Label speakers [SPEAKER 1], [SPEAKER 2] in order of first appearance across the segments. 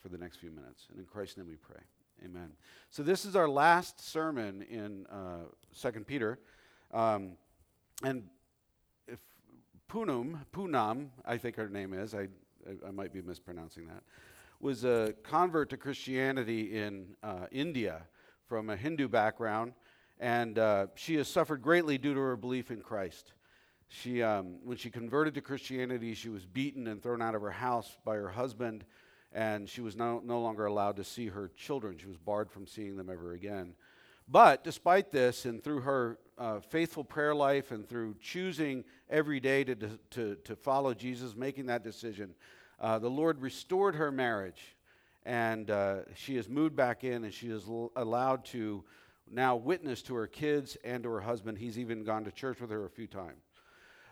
[SPEAKER 1] for the next few minutes. And in Christ's name we pray. Amen. So this is our last sermon in uh, Second Peter, um, and if Punum, Punam, I think her name is. I, I, I might be mispronouncing that. Was a convert to Christianity in uh, India from a Hindu background, and uh, she has suffered greatly due to her belief in Christ. She, um, when she converted to Christianity, she was beaten and thrown out of her house by her husband and she was no, no longer allowed to see her children. She was barred from seeing them ever again. But despite this, and through her uh, faithful prayer life and through choosing every day to, to, to follow Jesus, making that decision, uh, the Lord restored her marriage. And uh, she has moved back in and she is l- allowed to now witness to her kids and to her husband. He's even gone to church with her a few times.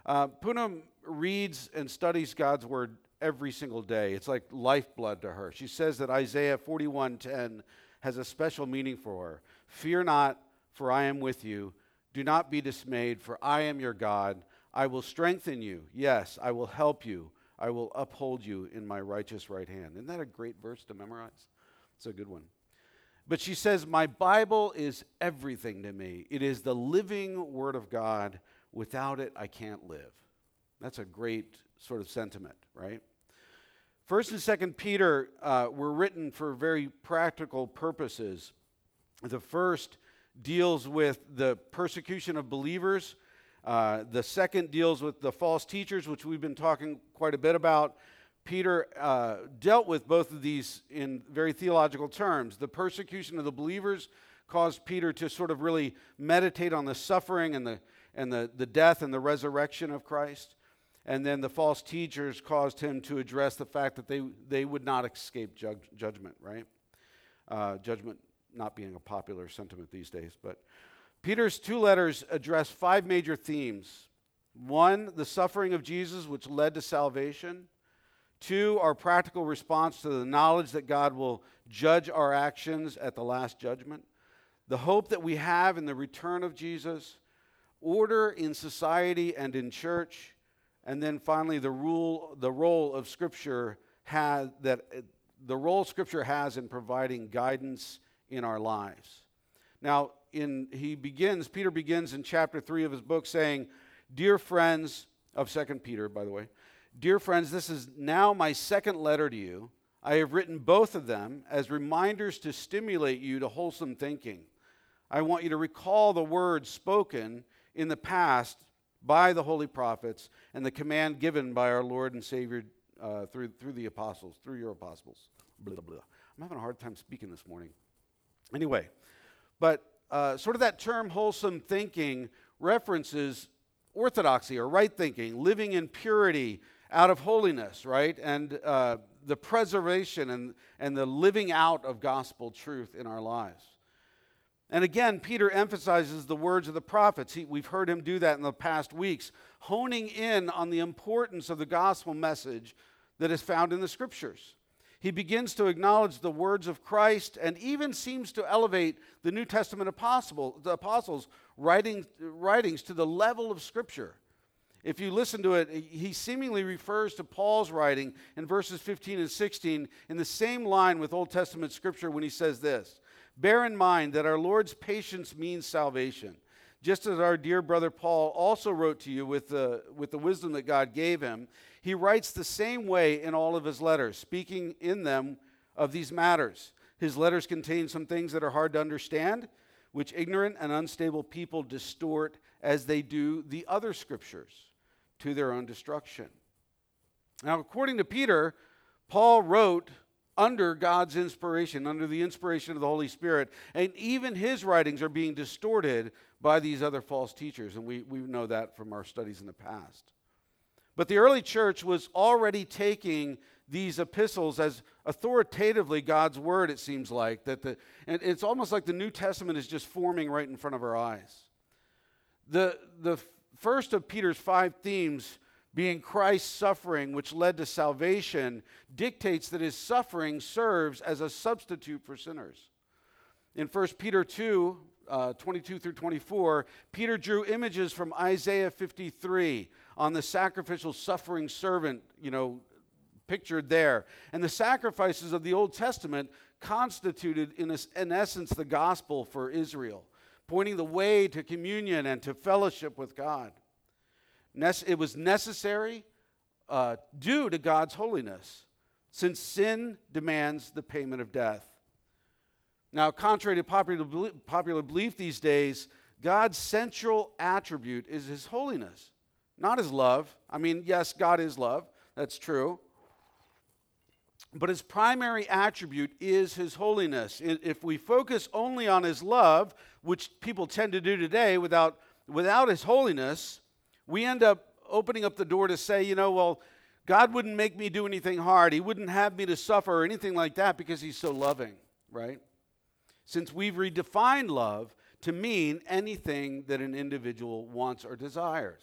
[SPEAKER 1] Uh, Poonam reads and studies God's word every single day. It's like lifeblood to her. She says that Isaiah 41:10 has a special meaning for her. Fear not, for I am with you. Do not be dismayed, for I am your God. I will strengthen you. Yes, I will help you. I will uphold you in my righteous right hand. Isn't that a great verse to memorize? It's a good one. But she says, My Bible is everything to me. It is the living Word of God. Without it, I can't live. That's a great sort of sentiment, right? First and Second Peter uh, were written for very practical purposes. The first deals with the persecution of believers. Uh, the second deals with the false teachers, which we've been talking quite a bit about. Peter uh, dealt with both of these in very theological terms. The persecution of the believers caused Peter to sort of really meditate on the suffering and the, and the, the death and the resurrection of Christ. And then the false teachers caused him to address the fact that they, they would not escape judgment, right? Uh, judgment not being a popular sentiment these days. But Peter's two letters address five major themes one, the suffering of Jesus, which led to salvation. Two, our practical response to the knowledge that God will judge our actions at the last judgment. The hope that we have in the return of Jesus. Order in society and in church and then finally, the rule, the role of Scripture has that uh, the role Scripture has in providing guidance in our lives. Now, in he begins, Peter begins in chapter three of his book saying, "Dear friends of Second Peter, by the way, dear friends, this is now my second letter to you. I have written both of them as reminders to stimulate you to wholesome thinking. I want you to recall the words spoken in the past by the holy prophets and the command given by our Lord and Savior uh, through, through the apostles, through your apostles. Blah, blah. I'm having a hard time speaking this morning. Anyway, but uh, sort of that term wholesome thinking references orthodoxy or right thinking, living in purity out of holiness, right? And uh, the preservation and, and the living out of gospel truth in our lives. And again, Peter emphasizes the words of the prophets. He, we've heard him do that in the past weeks, honing in on the importance of the gospel message that is found in the scriptures. He begins to acknowledge the words of Christ and even seems to elevate the New Testament apostle, the apostles' writing, writings to the level of scripture. If you listen to it, he seemingly refers to Paul's writing in verses 15 and 16 in the same line with Old Testament scripture when he says this Bear in mind that our Lord's patience means salvation. Just as our dear brother Paul also wrote to you with the, with the wisdom that God gave him, he writes the same way in all of his letters, speaking in them of these matters. His letters contain some things that are hard to understand, which ignorant and unstable people distort as they do the other scriptures to their own destruction. Now, according to Peter, Paul wrote under God's inspiration, under the inspiration of the Holy Spirit. And even his writings are being distorted by these other false teachers. And we, we know that from our studies in the past. But the early church was already taking these epistles as authoritatively God's word, it seems like. That the, and it's almost like the New Testament is just forming right in front of our eyes. The, the first of Peter's five themes being Christ's suffering, which led to salvation, dictates that his suffering serves as a substitute for sinners. In 1 Peter 2, uh, 22 through 24, Peter drew images from Isaiah 53 on the sacrificial suffering servant, you know, pictured there. And the sacrifices of the Old Testament constituted, in, a, in essence, the gospel for Israel, pointing the way to communion and to fellowship with God. It was necessary uh, due to God's holiness, since sin demands the payment of death. Now, contrary to popular, popular belief these days, God's central attribute is his holiness, not his love. I mean, yes, God is love, that's true. But his primary attribute is his holiness. If we focus only on his love, which people tend to do today without, without his holiness, we end up opening up the door to say, you know, well, God wouldn't make me do anything hard. He wouldn't have me to suffer or anything like that because he's so loving, right? Since we've redefined love to mean anything that an individual wants or desires.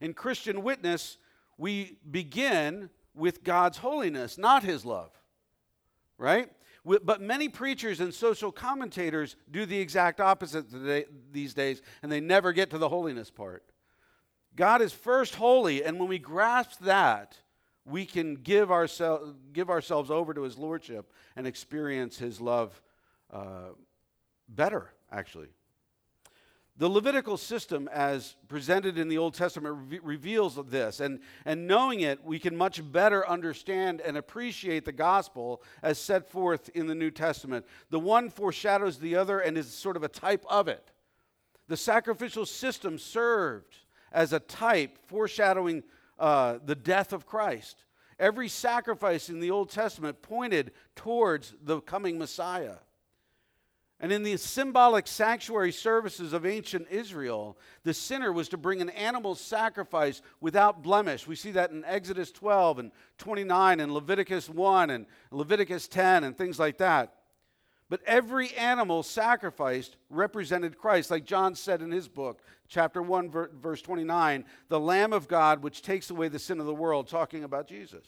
[SPEAKER 1] In Christian witness, we begin with God's holiness, not his love, right? But many preachers and social commentators do the exact opposite today, these days, and they never get to the holiness part. God is first holy, and when we grasp that, we can give, ourselves give ourselves over to his lordship and experience his love uh, better, actually. The Levitical system, as presented in the Old Testament, re- reveals this. And, and knowing it, we can much better understand and appreciate the gospel as set forth in the New Testament. The one foreshadows the other and is sort of a type of it. The sacrificial system served as a type foreshadowing uh, the death of Christ. Every sacrifice in the Old Testament pointed towards the coming Messiah. And in the symbolic sanctuary services of ancient Israel, the sinner was to bring an animal sacrifice without blemish. We see that in Exodus 12 and 29 and Leviticus 1 and Leviticus 10 and things like that. But every animal sacrificed represented Christ, like John said in his book, chapter 1, verse 29, the Lamb of God which takes away the sin of the world, talking about Jesus.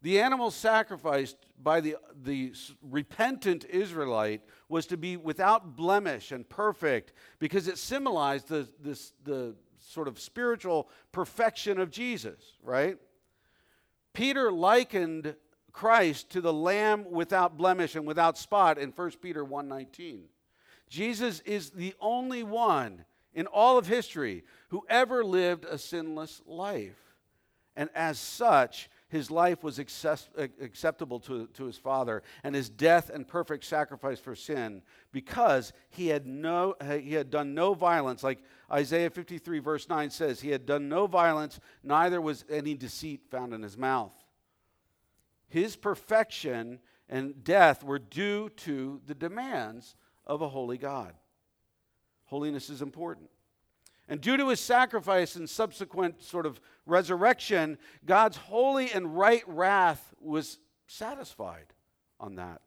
[SPEAKER 1] The animal sacrificed by the, the repentant Israelite was to be without blemish and perfect because it symbolized the, this, the sort of spiritual perfection of Jesus, right? Peter likened Christ to the lamb without blemish and without spot in 1 Peter 1:19. Jesus is the only one in all of history who ever lived a sinless life. And as such, his life was acceptable to, to his Father, and his death and perfect sacrifice for sin, because he had, no, he had done no violence, like Isaiah 53, verse 9 says, he had done no violence, neither was any deceit found in his mouth. His perfection and death were due to the demands of a holy God. Holiness is important. And due to his sacrifice and subsequent sort of resurrection, God's holy and right wrath was satisfied on that.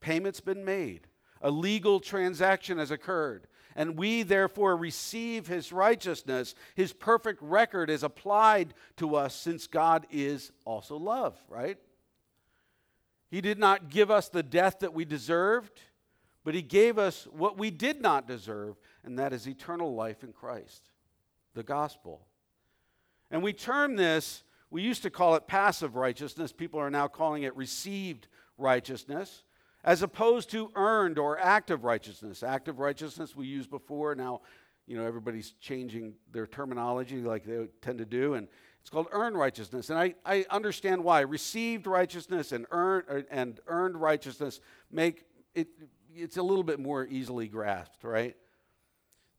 [SPEAKER 1] Payment's been made, a legal transaction has occurred. And we therefore receive his righteousness. His perfect record is applied to us since God is also love, right? He did not give us the death that we deserved, but He gave us what we did not deserve, and that is eternal life in Christ, the gospel. And we term this, we used to call it passive righteousness. People are now calling it received righteousness, as opposed to earned or active righteousness. Active righteousness we used before. Now, you know, everybody's changing their terminology like they tend to do. And it's called earned righteousness. And I, I understand why. Received righteousness and earned, and earned righteousness make it, it's a little bit more easily grasped, right?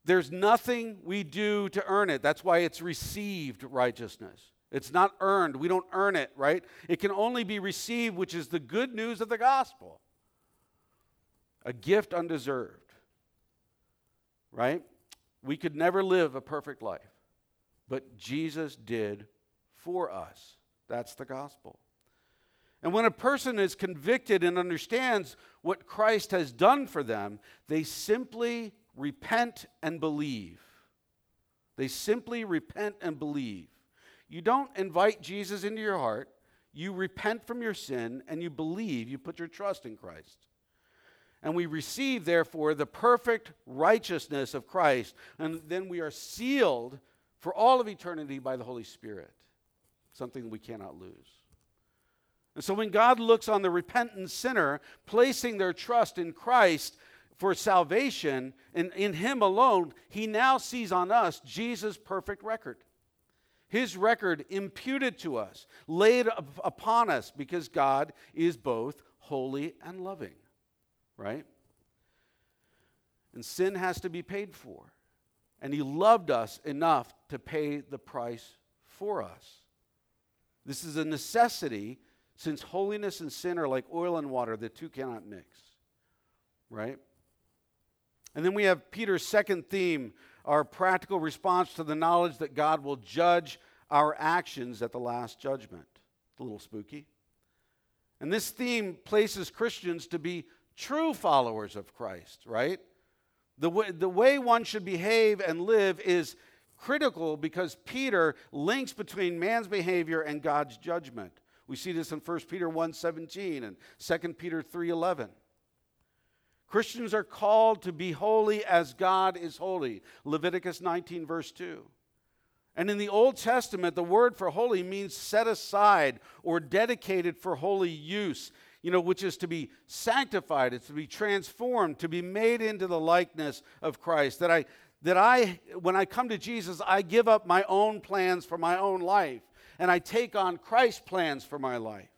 [SPEAKER 1] There's nothing we do to earn it. That's why it's received righteousness. It's not earned. We don't earn it, right? It can only be received, which is the good news of the gospel. A gift undeserved, right? We could never live a perfect life, but Jesus did for us. That's the gospel. And when a person is convicted and understands what Christ has done for them, they simply repent and believe. They simply repent and believe. You don't invite Jesus into your heart, you repent from your sin and you believe, you put your trust in Christ. And we receive, therefore, the perfect righteousness of Christ, and then we are sealed for all of eternity by the Holy Spirit. something we cannot lose. And so when God looks on the repentant sinner placing their trust in Christ for salvation and in Him alone, He now sees on us Jesus' perfect record. His record imputed to us, laid upon us, because God is both holy and loving, right? And sin has to be paid for. And He loved us enough to pay the price for us. This is a necessity since holiness and sin are like oil and water, the two cannot mix, right? And then we have Peter's second theme, our practical response to the knowledge that God will judge our actions at the last judgment. It's a little spooky. And this theme places Christians to be true followers of Christ, right? The way, the way one should behave and live is critical because Peter links between man's behavior and God's judgment. We see this in 1 Peter 1:17 and 2 Peter 3:11. Christians are called to be holy as God is holy. Leviticus 19 verse 2. And in the Old Testament, the word for holy means set aside or dedicated for holy use, you know, which is to be sanctified, it's to be transformed, to be made into the likeness of Christ. That I that I when I come to Jesus, I give up my own plans for my own life and I take on Christ's plans for my life.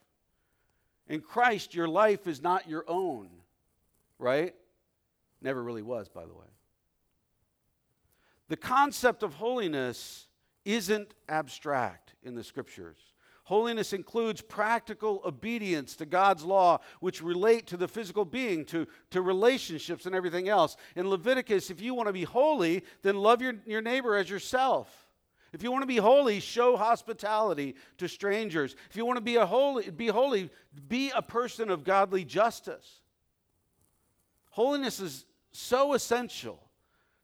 [SPEAKER 1] In Christ, your life is not your own, right? Never really was, by the way. The concept of holiness isn't abstract in the scriptures. Holiness includes practical obedience to God's law, which relate to the physical being, to, to relationships, and everything else. In Leviticus, if you want to be holy, then love your, your neighbor as yourself. If you want to be holy, show hospitality to strangers. If you want to be a holy, be holy, be a person of godly justice. Holiness is so essential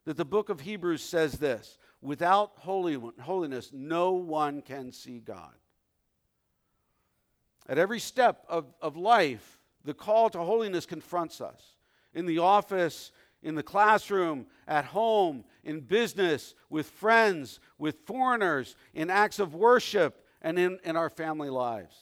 [SPEAKER 1] that the book of Hebrews says this without holy, holiness, no one can see God. At every step of, of life, the call to holiness confronts us. In the office, in the classroom, at home, in business, with friends, with foreigners, in acts of worship, and in, in our family lives.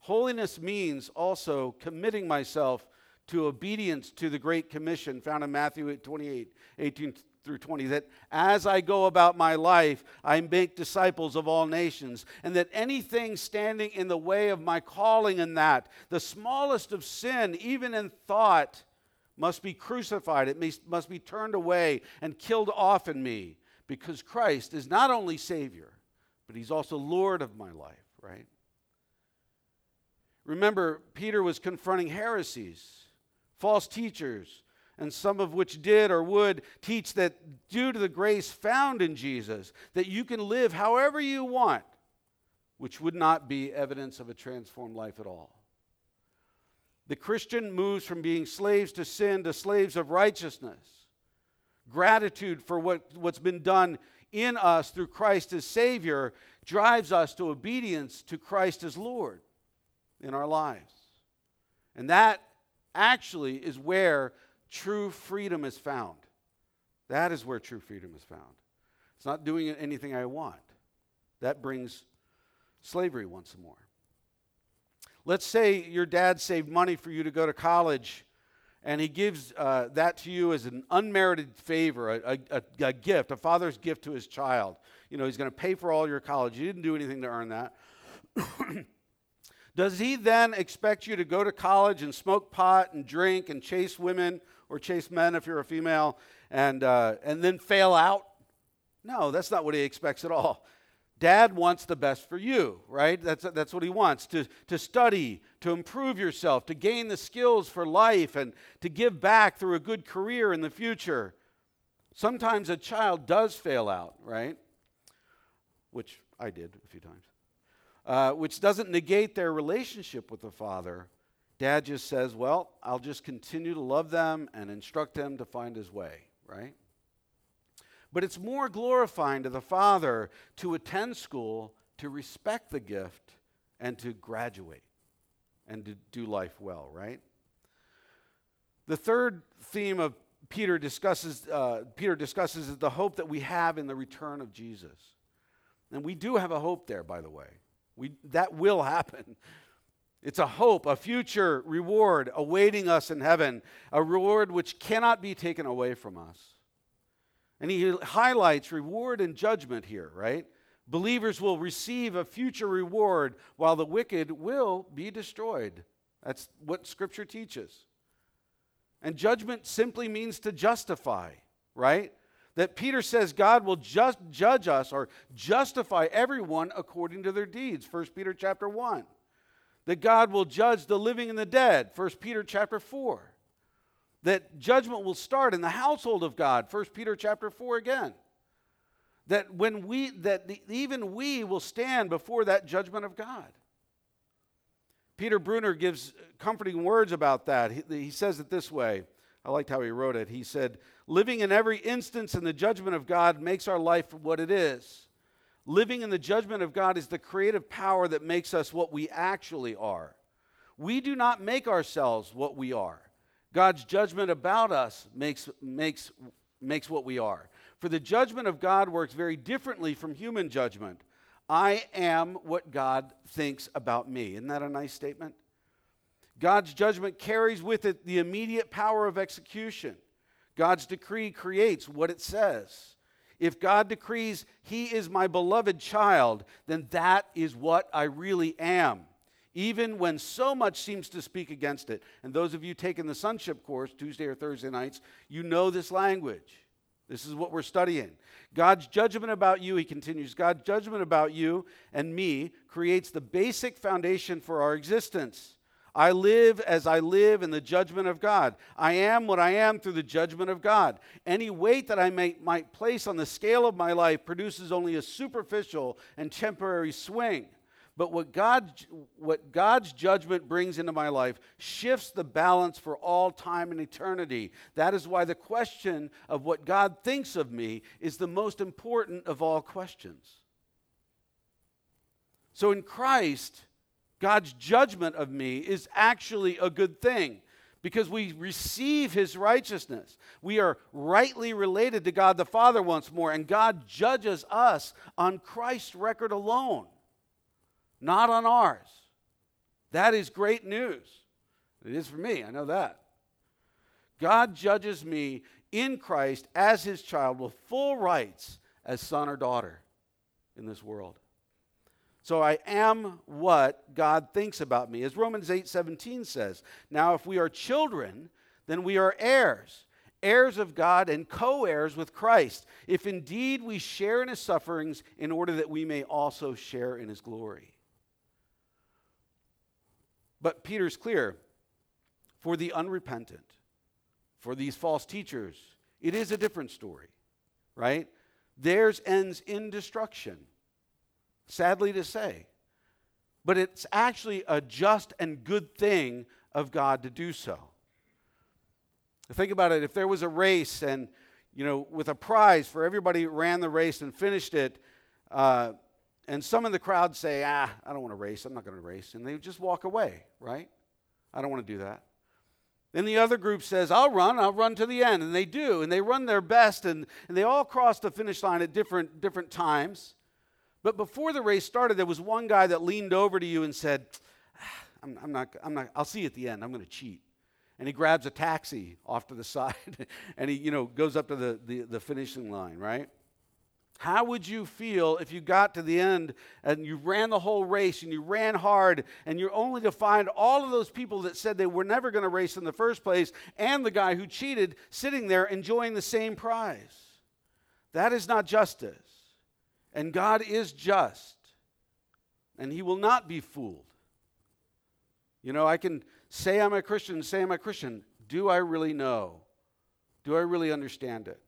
[SPEAKER 1] Holiness means also committing myself to obedience to the Great Commission found in Matthew 28 18 through 20 that as I go about my life, I make disciples of all nations, and that anything standing in the way of my calling in that, the smallest of sin, even in thought, must be crucified, it must be turned away and killed off in me because Christ is not only Savior, but He's also Lord of my life, right? Remember, Peter was confronting heresies, false teachers, and some of which did or would teach that due to the grace found in Jesus, that you can live however you want, which would not be evidence of a transformed life at all. The Christian moves from being slaves to sin to slaves of righteousness. Gratitude for what, what's been done in us through Christ as Savior drives us to obedience to Christ as Lord in our lives. And that actually is where true freedom is found. That is where true freedom is found. It's not doing anything I want. That brings slavery once more. Let's say your dad saved money for you to go to college, and he gives uh, that to you as an unmerited favor, a, a, a gift, a father's gift to his child. You know, he's going to pay for all your college. You didn't do anything to earn that. Does he then expect you to go to college and smoke pot and drink and chase women or chase men if you're a female and, uh, and then fail out? No, that's not what he expects at all. Dad wants the best for you, right? That's, that's what he wants to, to study, to improve yourself, to gain the skills for life, and to give back through a good career in the future. Sometimes a child does fail out, right? Which I did a few times. Uh, which doesn't negate their relationship with the father. Dad just says, Well, I'll just continue to love them and instruct them to find his way, right? But it's more glorifying to the Father to attend school, to respect the gift, and to graduate and to do life well, right? The third theme of Peter discusses, uh, Peter discusses is the hope that we have in the return of Jesus. And we do have a hope there, by the way. We, that will happen. It's a hope, a future reward awaiting us in heaven, a reward which cannot be taken away from us. And he highlights reward and judgment here, right? Believers will receive a future reward while the wicked will be destroyed. That's what Scripture teaches. And judgment simply means to justify, right? That Peter says God will just judge us or justify everyone according to their deeds. 1 Peter chapter 1. That God will judge the living and the dead. 1 Peter chapter 4. That judgment will start in the household of God. 1 Peter chapter 4 again. That when we that the, even we will stand before that judgment of God. Peter Brunner gives comforting words about that. He, he, says it this way. I liked how he wrote it. He said, Living in every instance in the judgment of God makes our life what it is. Living in the judgment of God is the creative power that makes us what we actually are. We do not make ourselves what we are. God's judgment about us makes, makes, makes what we are. For the judgment of God works very differently from human judgment. I am what God thinks about me. Isn't that a nice statement? God's judgment carries with it the immediate power of execution. God's decree creates what it says. If God decrees, He is my beloved child, then that is what I really am, even when so much seems to speak against it. And those of you taking the sonship course, Tuesday or Thursday nights, you know this language. This is what we're studying. God's judgment about you, he continues, God's judgment about you and me creates the basic foundation for our existence. I live as I live in the judgment of God. I am what I am through the judgment of God. Any weight that I may, might place on the scale of my life produces only a superficial and temporary swing. But what, God, what God's judgment brings into my life shifts the balance for all time and eternity. That is why the question of what God thinks of me is the most important of all questions. So in Christ, God's judgment of me is actually a good thing because we receive his righteousness. We are rightly related to God the Father once more, and God judges us on Christ's record alone, not on ours. That is great news. It is for me, I know that. God judges me in Christ as his child with full rights as son or daughter in this world. So I am what God thinks about me. As Romans 8:17 says, now if we are children, then we are heirs, heirs of God and co-heirs with Christ, if indeed we share in his sufferings in order that we may also share in his glory. But Peter's clear, for the unrepentant, for these false teachers, it is a different story, right? Theirs ends in destruction sadly to say. But it's actually a just and good thing of God to do so. Think about it if there was a race and, you know, with a prize for everybody who ran the race and finished it, uh, and some in the crowd say, ah, I don't want to race, I'm not going to race, and they just walk away, right? I don't want to do that. Then the other group says, I'll run, I'll run to the end. And they do, and they run their best, and, and they all cross the finish line at different, different times. But before the race started, there was one guy that leaned over to you and said, ah, I'm, I'm, not, I'm not, I'll see you at the end. I'm going to cheat. And he grabs a taxi off to the side and he, you know, goes up to the, the, the finishing line, right? How would you feel if you got to the end and you ran the whole race and you ran hard and you're only to find all of those people that said they were never going to race in the first place and the guy who cheated sitting there enjoying the same prize? That is not justice. And God is just, and He will not be fooled. You know, I can say I'm a Christian, say I'm a Christian. Do I really know? Do I really understand it?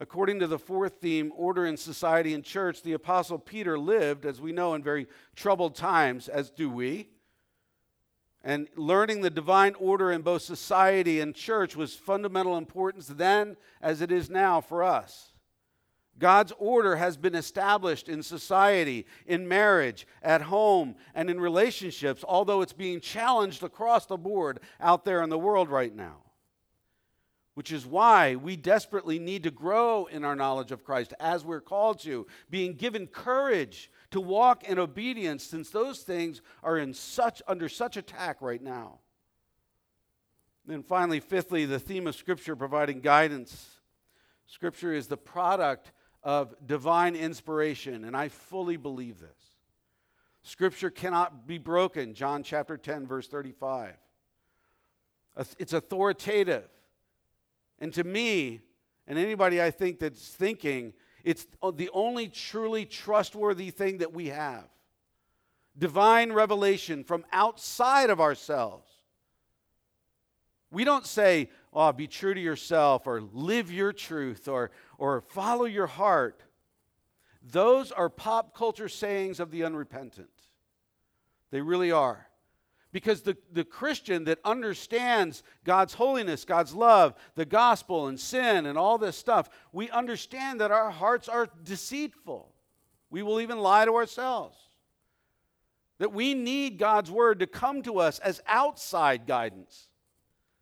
[SPEAKER 1] According to the fourth theme, order in society and church, the Apostle Peter lived, as we know, in very troubled times, as do we. And learning the divine order in both society and church was fundamental importance then as it is now for us. God's order has been established in society, in marriage, at home, and in relationships, although it's being challenged across the board out there in the world right now. Which is why we desperately need to grow in our knowledge of Christ as we're called to, being given courage to walk in obedience since those things are in such under such attack right now. Then finally, fifthly, the theme of scripture providing guidance. Scripture is the product of divine inspiration, and I fully believe this. Scripture cannot be broken, John chapter 10 verse 35. It's authoritative. And to me, and anybody I think that's thinking, it's the only truly trustworthy thing that we have. Divine revelation from outside of ourselves. We don't say, oh, be true to yourself or live your truth or, or follow your heart. Those are pop culture sayings of the unrepentant. They really are. Because the, the Christian that understands God's holiness, God's love, the gospel, and sin, and all this stuff, we understand that our hearts are deceitful. We will even lie to ourselves. That we need God's word to come to us as outside guidance,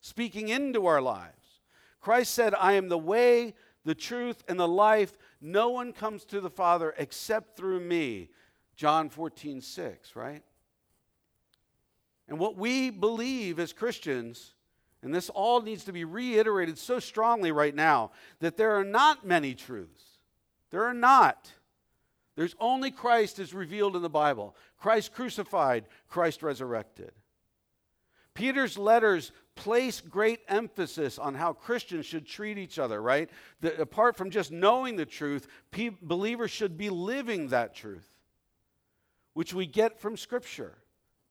[SPEAKER 1] speaking into our lives. Christ said, I am the way, the truth, and the life. No one comes to the Father except through me. John 14, 6, right? And what we believe as Christians, and this all needs to be reiterated so strongly right now, that there are not many truths. There are not. There's only Christ as revealed in the Bible Christ crucified, Christ resurrected. Peter's letters place great emphasis on how Christians should treat each other, right? That apart from just knowing the truth, believers should be living that truth, which we get from Scripture.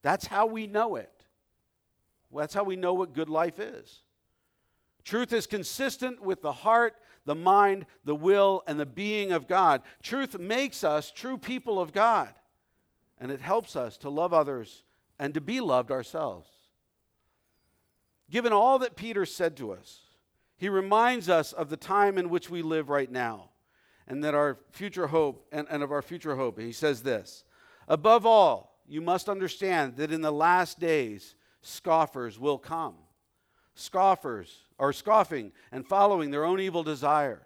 [SPEAKER 1] That's how we know it. That's how we know what good life is. Truth is consistent with the heart, the mind, the will, and the being of God. Truth makes us true people of God, and it helps us to love others and to be loved ourselves. Given all that Peter said to us, he reminds us of the time in which we live right now and that our future hope and, and of our future hope. He says this Above all, you must understand that in the last days, scoffers will come. Scoffers are scoffing and following their own evil desires.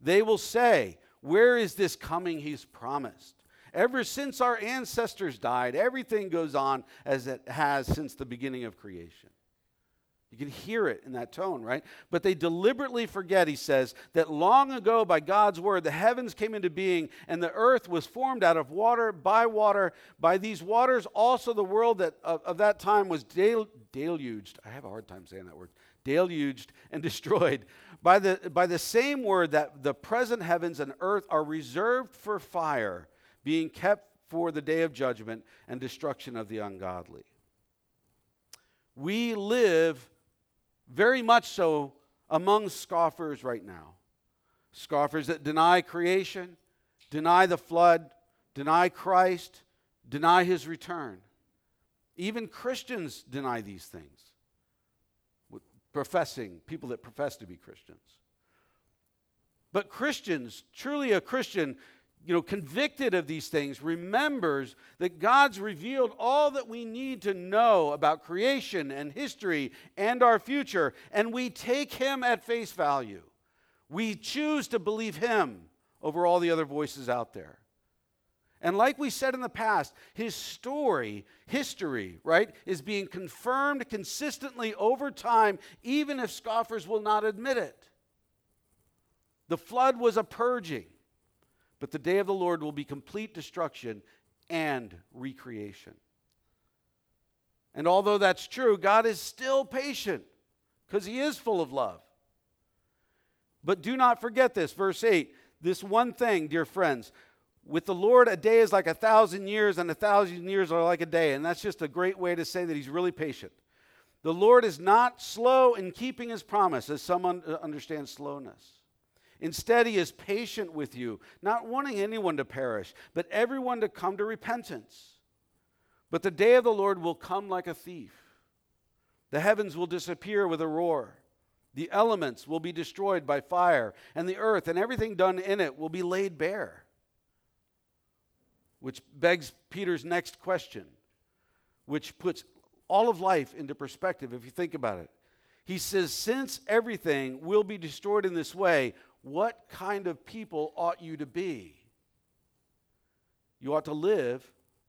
[SPEAKER 1] They will say, Where is this coming he's promised? Ever since our ancestors died, everything goes on as it has since the beginning of creation. You can hear it in that tone, right? But they deliberately forget, he says, that long ago by God's word the heavens came into being and the earth was formed out of water by water. By these waters also the world that of, of that time was del- deluged. I have a hard time saying that word. Deluged and destroyed by the, by the same word that the present heavens and earth are reserved for fire, being kept for the day of judgment and destruction of the ungodly. We live very much so among scoffers right now. Scoffers that deny creation, deny the flood, deny Christ, deny his return. Even Christians deny these things, professing, people that profess to be Christians. But Christians, truly a Christian, you know, convicted of these things, remembers that God's revealed all that we need to know about creation and history and our future, and we take Him at face value. We choose to believe Him over all the other voices out there. And like we said in the past, his story, history, right, is being confirmed consistently over time, even if scoffers will not admit it. The flood was a purging. But the day of the Lord will be complete destruction and recreation. And although that's true, God is still patient because He is full of love. But do not forget this, verse 8 this one thing, dear friends. With the Lord, a day is like a thousand years, and a thousand years are like a day. And that's just a great way to say that He's really patient. The Lord is not slow in keeping His promise, as some un- understand slowness. Instead, he is patient with you, not wanting anyone to perish, but everyone to come to repentance. But the day of the Lord will come like a thief. The heavens will disappear with a roar. The elements will be destroyed by fire, and the earth and everything done in it will be laid bare. Which begs Peter's next question, which puts all of life into perspective if you think about it. He says, Since everything will be destroyed in this way, what kind of people ought you to be? You ought to live,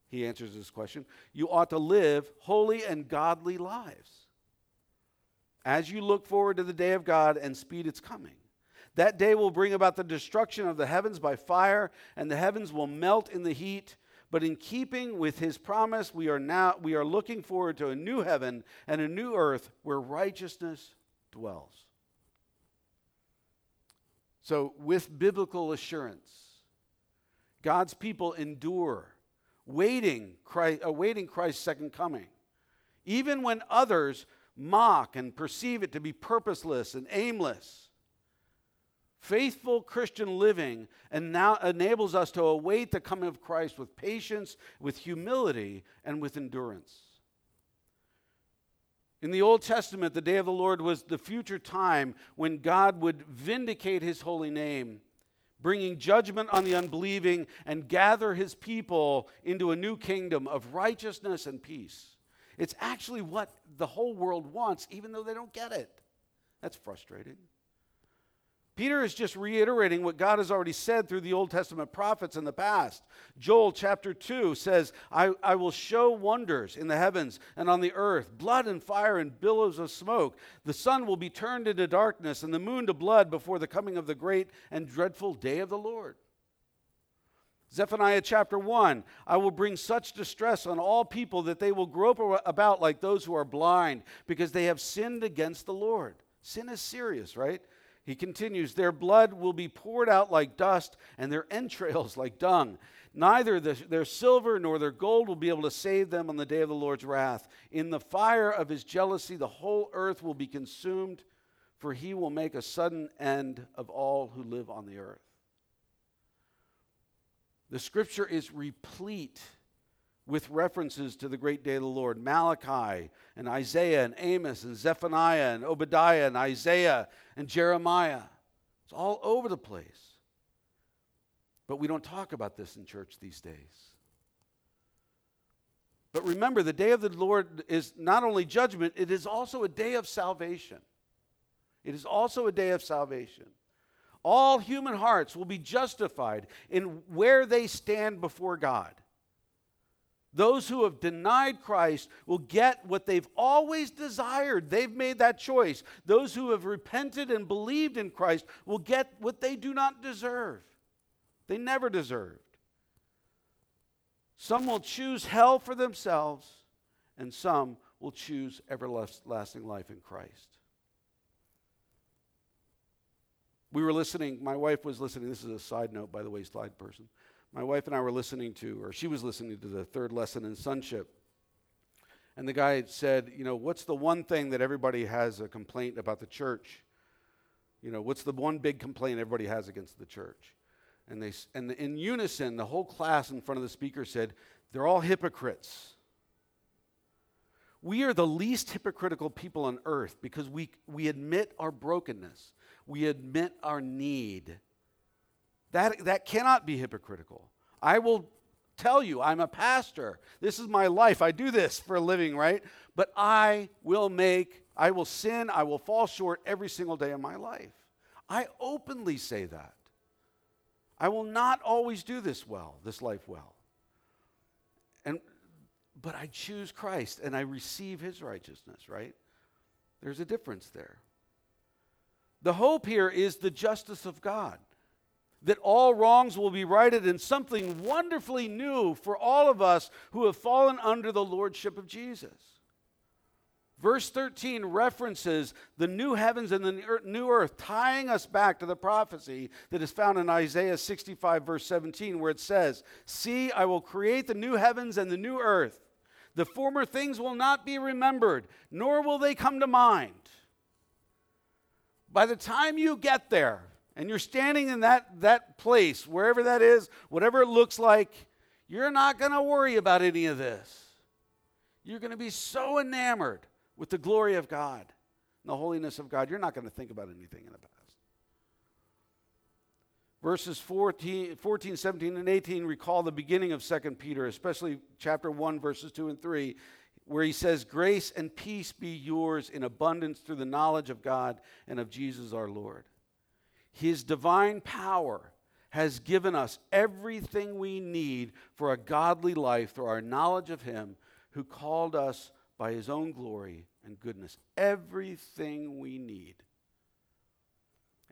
[SPEAKER 1] he answers this question, you ought to live holy and godly lives as you look forward to the day of God and speed its coming. That day will bring about the destruction of the heavens by fire, and the heavens will melt in the heat. But in keeping with his promise, we are now we are looking forward to a new heaven and a new earth where righteousness dwells. So, with biblical assurance, God's people endure, waiting, Christ, awaiting uh, Christ's second coming. Even when others mock and perceive it to be purposeless and aimless. Faithful Christian living enables us to await the coming of Christ with patience, with humility, and with endurance. In the Old Testament, the day of the Lord was the future time when God would vindicate his holy name, bringing judgment on the unbelieving and gather his people into a new kingdom of righteousness and peace. It's actually what the whole world wants, even though they don't get it. That's frustrating. Peter is just reiterating what God has already said through the Old Testament prophets in the past. Joel chapter 2 says, I, I will show wonders in the heavens and on the earth, blood and fire and billows of smoke. The sun will be turned into darkness and the moon to blood before the coming of the great and dreadful day of the Lord. Zephaniah chapter 1 I will bring such distress on all people that they will grope about like those who are blind because they have sinned against the Lord. Sin is serious, right? He continues, Their blood will be poured out like dust, and their entrails like dung. Neither the, their silver nor their gold will be able to save them on the day of the Lord's wrath. In the fire of his jealousy, the whole earth will be consumed, for he will make a sudden end of all who live on the earth. The scripture is replete with references to the great day of the Lord. Malachi and Isaiah and Amos and Zephaniah and Obadiah and Isaiah and Jeremiah. It's all over the place. But we don't talk about this in church these days. But remember, the day of the Lord is not only judgment, it is also a day of salvation. It is also a day of salvation all human hearts will be justified in where they stand before God. Those who have denied Christ will get what they've always desired. They've made that choice. Those who have repented and believed in Christ will get what they do not deserve. They never deserved. Some will choose hell for themselves, and some will choose everlasting life in Christ. we were listening, my wife was listening. This is a side note, by the way, slide person. My wife and I were listening to, or she was listening to the third lesson in sonship. And the guy said, You know, what's the one thing that everybody has a complaint about the church? You know, what's the one big complaint everybody has against the church? And, they, and in unison, the whole class in front of the speaker said, They're all hypocrites. We are the least hypocritical people on earth because we, we admit our brokenness we admit our need. That, that cannot be hypocritical. I will tell you, I'm a pastor. This is my life. I do this for a living, right? But I will make, I will sin, I will fall short every single day of my life. I openly say that. I will not always do this well, this life well. And but I choose Christ and I receive his righteousness, right? There's a difference there. The hope here is the justice of God, that all wrongs will be righted and something wonderfully new for all of us who have fallen under the lordship of Jesus. Verse 13 references the new heavens and the new earth, tying us back to the prophecy that is found in Isaiah 65, verse 17, where it says, See, I will create the new heavens and the new earth. The former things will not be remembered, nor will they come to mind. By the time you get there and you're standing in that, that place, wherever that is, whatever it looks like, you're not going to worry about any of this. You're going to be so enamored with the glory of God and the holiness of God, you're not going to think about anything in the past. Verses 14, 14, 17, and 18 recall the beginning of 2 Peter, especially chapter 1, verses 2 and 3. where he says, Grace and peace be yours in abundance through the knowledge of God and of Jesus our Lord. His divine power has given us everything we need for a godly life through our knowledge of Him who called us by His own glory and goodness. Everything we need.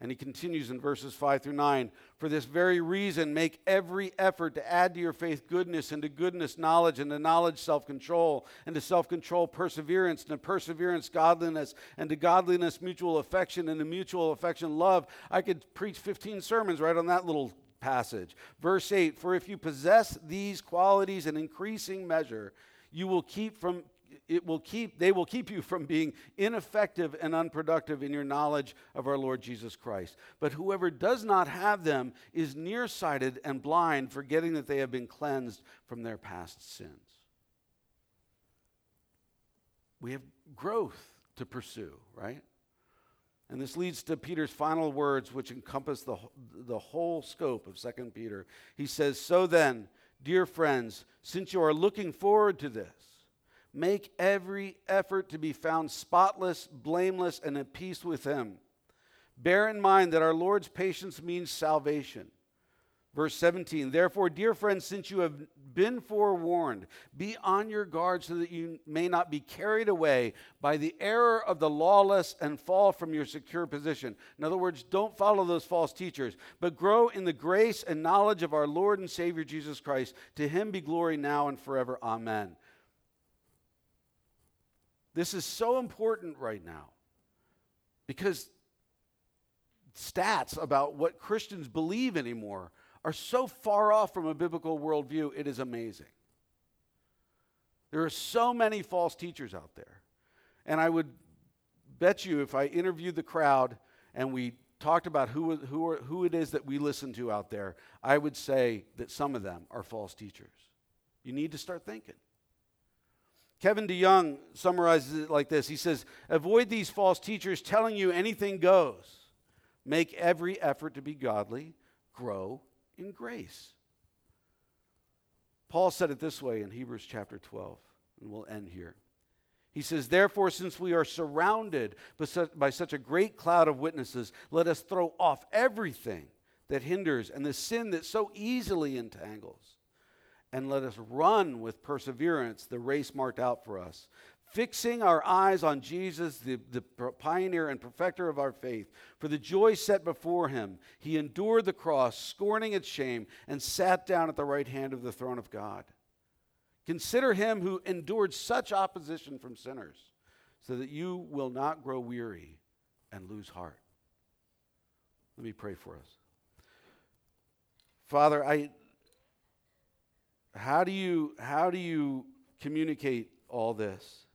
[SPEAKER 1] And he continues in verses 5 through 9 For this very reason, make every effort to add to your faith goodness, and to goodness, knowledge, and to knowledge, self control, and to self control, perseverance, and to perseverance, godliness, and to godliness, mutual affection, and to mutual affection, love. I could preach 15 sermons right on that little passage. Verse 8 For if you possess these qualities in increasing measure, you will keep from it will keep, they will keep you from being ineffective and unproductive in your knowledge of our Lord Jesus Christ. But whoever does not have them is nearsighted and blind, forgetting that they have been cleansed from their past sins. We have growth to pursue, right? And this leads to Peter's final words, which encompass the, the whole scope of 2 Peter. He says, So then, dear friends, since you are looking forward to this, Make every effort to be found spotless, blameless, and at peace with Him. Bear in mind that our Lord's patience means salvation. Verse 17, therefore, dear friends, since you have been forewarned, be on your guard so that you may not be carried away by the error of the lawless and fall from your secure position. In other words, don't follow those false teachers, but grow in the grace and knowledge of our Lord and Savior Jesus Christ. To him be glory now and forever. Amen. This is so important right now because stats about what Christians believe anymore are so far off from a biblical worldview, it is amazing. There are so many false teachers out there. And I would bet you if I interviewed the crowd and we talked about who, who, are, who it is that we listen to out there, I would say that some of them are false teachers. You need to start thinking. Kevin DeYoung summarizes it like this He says, Avoid these false teachers telling you anything goes. Make every effort to be godly, grow in grace. Paul said it this way in Hebrews chapter 12, and we'll end here. He says, Therefore, since we are surrounded by such a great cloud of witnesses, let us throw off everything that hinders and the sin that so easily entangles and let us run with perseverance the race marked out for us, fixing our eyes on Jesus, the, the pioneer and perfecter of our faith. For the joy set before him, he endured the cross, scorning its shame, and sat down at the right hand of the throne of God. Consider him who endured such opposition from sinners, so that you will not grow weary and lose heart. Let me pray for us. Father, I, how do you, how do you communicate all this?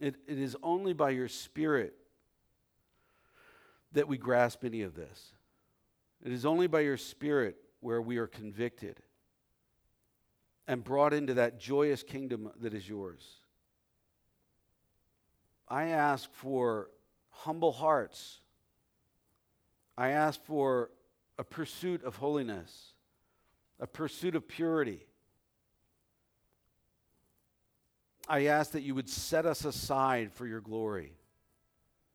[SPEAKER 1] It, it is only by your Spirit that we grasp any of this. It is only by your Spirit where we are convicted and brought into that joyous kingdom that is yours. I ask for humble hearts. I ask for a pursuit of holiness a pursuit of purity. I ask that you would set us aside for your glory,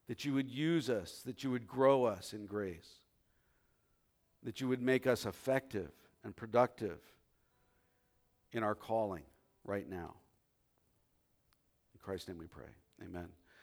[SPEAKER 1] that you would use us, that you would grow us in grace, that you would make us effective and productive in our calling right now. In Christ's name we pray. Amen.